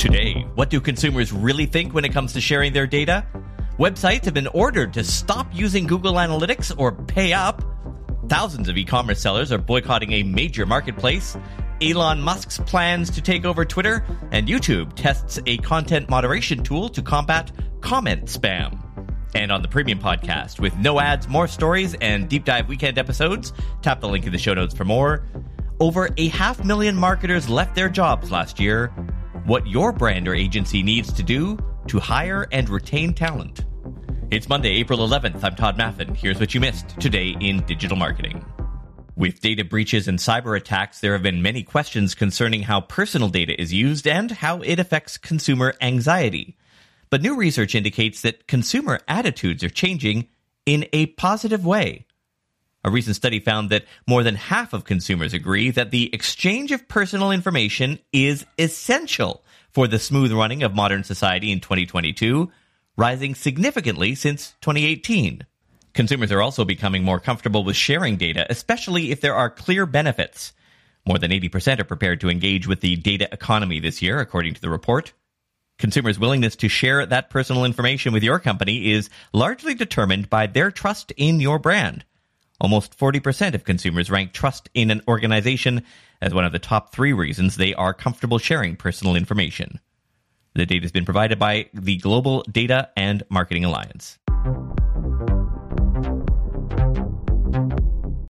Today, what do consumers really think when it comes to sharing their data? Websites have been ordered to stop using Google Analytics or pay up. Thousands of e commerce sellers are boycotting a major marketplace. Elon Musk's plans to take over Twitter, and YouTube tests a content moderation tool to combat comment spam. And on the Premium Podcast, with no ads, more stories, and deep dive weekend episodes, tap the link in the show notes for more. Over a half million marketers left their jobs last year what your brand or agency needs to do to hire and retain talent. It's Monday, April 11th. I'm Todd Maffin. Here's what you missed today in digital marketing. With data breaches and cyber attacks, there have been many questions concerning how personal data is used and how it affects consumer anxiety. But new research indicates that consumer attitudes are changing in a positive way. A recent study found that more than half of consumers agree that the exchange of personal information is essential for the smooth running of modern society in 2022, rising significantly since 2018. Consumers are also becoming more comfortable with sharing data, especially if there are clear benefits. More than 80% are prepared to engage with the data economy this year, according to the report. Consumers' willingness to share that personal information with your company is largely determined by their trust in your brand. Almost 40% of consumers rank trust in an organization as one of the top three reasons they are comfortable sharing personal information. The data has been provided by the Global Data and Marketing Alliance.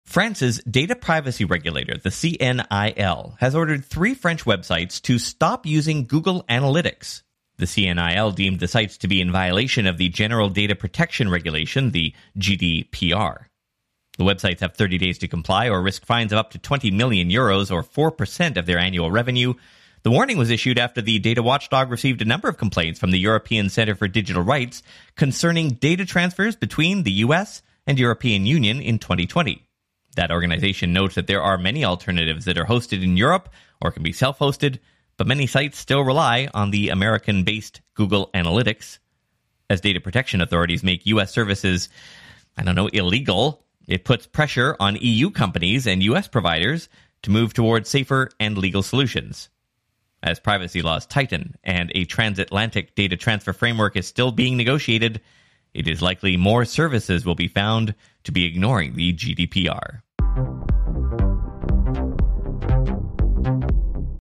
France's data privacy regulator, the CNIL, has ordered three French websites to stop using Google Analytics. The CNIL deemed the sites to be in violation of the General Data Protection Regulation, the GDPR. The websites have 30 days to comply or risk fines of up to 20 million euros or 4% of their annual revenue. The warning was issued after the data watchdog received a number of complaints from the European Center for Digital Rights concerning data transfers between the US and European Union in 2020. That organization notes that there are many alternatives that are hosted in Europe or can be self-hosted, but many sites still rely on the American-based Google Analytics. As data protection authorities make US services, I don't know, illegal, it puts pressure on EU companies and US providers to move towards safer and legal solutions. As privacy laws tighten and a transatlantic data transfer framework is still being negotiated, it is likely more services will be found to be ignoring the GDPR.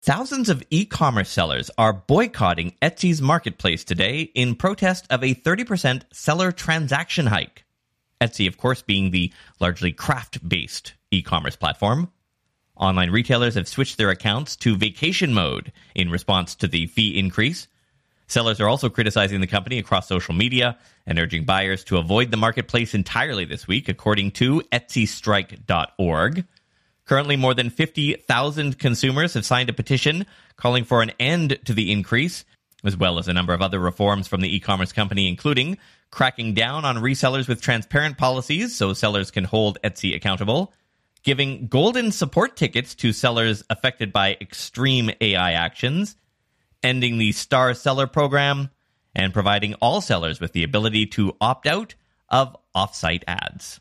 Thousands of e commerce sellers are boycotting Etsy's marketplace today in protest of a 30% seller transaction hike. Etsy, of course, being the largely craft based e commerce platform. Online retailers have switched their accounts to vacation mode in response to the fee increase. Sellers are also criticizing the company across social media and urging buyers to avoid the marketplace entirely this week, according to etsystrike.org. Currently, more than 50,000 consumers have signed a petition calling for an end to the increase, as well as a number of other reforms from the e commerce company, including cracking down on resellers with transparent policies so sellers can hold Etsy accountable, giving golden support tickets to sellers affected by extreme AI actions, ending the star seller program, and providing all sellers with the ability to opt out of offsite ads.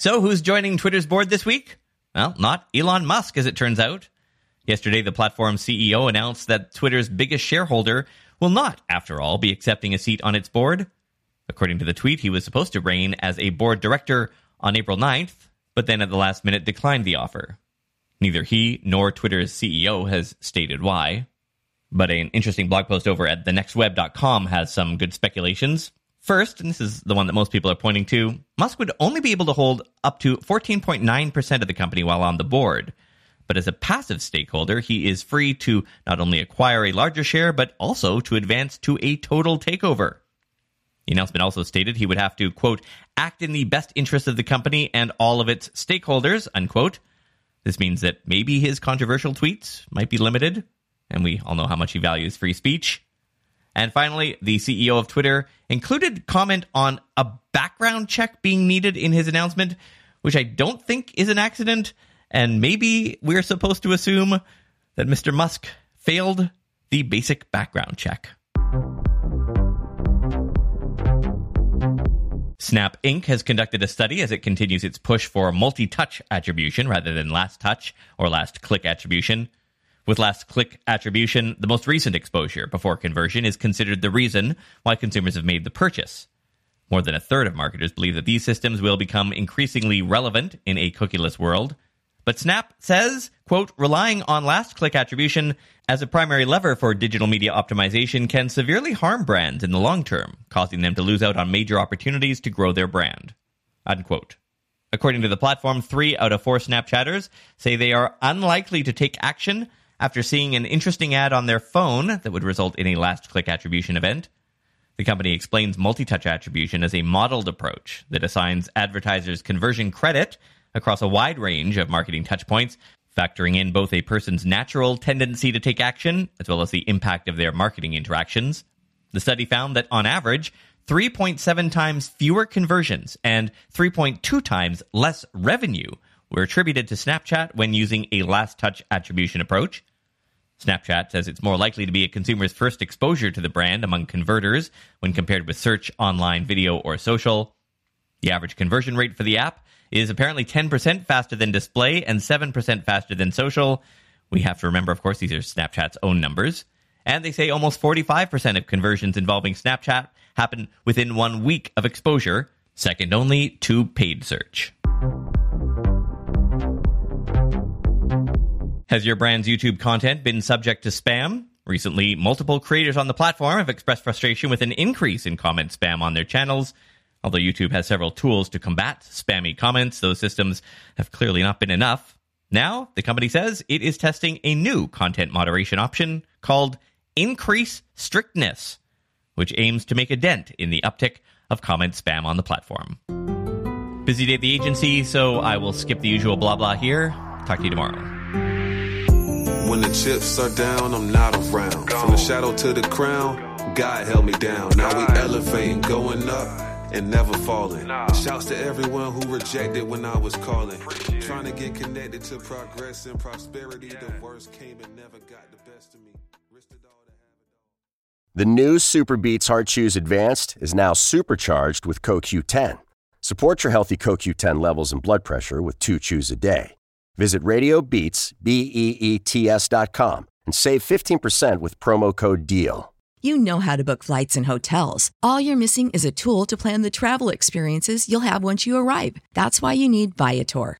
So, who's joining Twitter's board this week? Well, not Elon Musk, as it turns out. Yesterday, the platform's CEO announced that Twitter's biggest shareholder will not, after all, be accepting a seat on its board. According to the tweet, he was supposed to reign as a board director on April 9th, but then at the last minute declined the offer. Neither he nor Twitter's CEO has stated why. But an interesting blog post over at thenextweb.com has some good speculations. First, and this is the one that most people are pointing to, Musk would only be able to hold up to 14.9% of the company while on the board. But as a passive stakeholder, he is free to not only acquire a larger share, but also to advance to a total takeover. The announcement also stated he would have to, quote, act in the best interest of the company and all of its stakeholders, unquote. This means that maybe his controversial tweets might be limited, and we all know how much he values free speech. And finally, the CEO of Twitter included comment on a background check being needed in his announcement, which I don't think is an accident. And maybe we're supposed to assume that Mr. Musk failed the basic background check. Snap Inc. has conducted a study as it continues its push for multi touch attribution rather than last touch or last click attribution. With last click attribution, the most recent exposure before conversion is considered the reason why consumers have made the purchase. More than a third of marketers believe that these systems will become increasingly relevant in a cookieless world. But Snap says, quote, relying on last click attribution as a primary lever for digital media optimization can severely harm brands in the long term, causing them to lose out on major opportunities to grow their brand. Unquote. According to the platform, three out of four Snapchatters say they are unlikely to take action after seeing an interesting ad on their phone that would result in a last click attribution event. The company explains multi touch attribution as a modeled approach that assigns advertisers conversion credit across a wide range of marketing touchpoints, factoring in both a person's natural tendency to take action as well as the impact of their marketing interactions. The study found that on average, 3.7 times fewer conversions and 3.2 times less revenue were attributed to Snapchat when using a last touch attribution approach. Snapchat says it's more likely to be a consumer's first exposure to the brand among converters when compared with search, online, video, or social. The average conversion rate for the app is apparently 10% faster than display and 7% faster than social. We have to remember, of course, these are Snapchat's own numbers. And they say almost 45% of conversions involving Snapchat happen within one week of exposure, second only to paid search. Has your brand's YouTube content been subject to spam? Recently, multiple creators on the platform have expressed frustration with an increase in comment spam on their channels. Although YouTube has several tools to combat spammy comments, those systems have clearly not been enough. Now, the company says it is testing a new content moderation option called Increase Strictness, which aims to make a dent in the uptick of comment spam on the platform. Busy day at the agency, so I will skip the usual blah blah here. Talk to you tomorrow. When the chips are down, I'm not around. From the shadow to the crown, God held me down. Now we elevating, going up and never falling. Shouts to everyone who rejected when I was calling. Trying to get connected to progress and prosperity. The worst came and never got the best of me. The new Super Beets Heart Chews Advanced is now supercharged with CoQ10. Support your healthy CoQ10 levels and blood pressure with two chews a day. Visit RadioBeets, B-E-E-T-S dot com and save 15% with promo code DEAL. You know how to book flights and hotels. All you're missing is a tool to plan the travel experiences you'll have once you arrive. That's why you need Viator.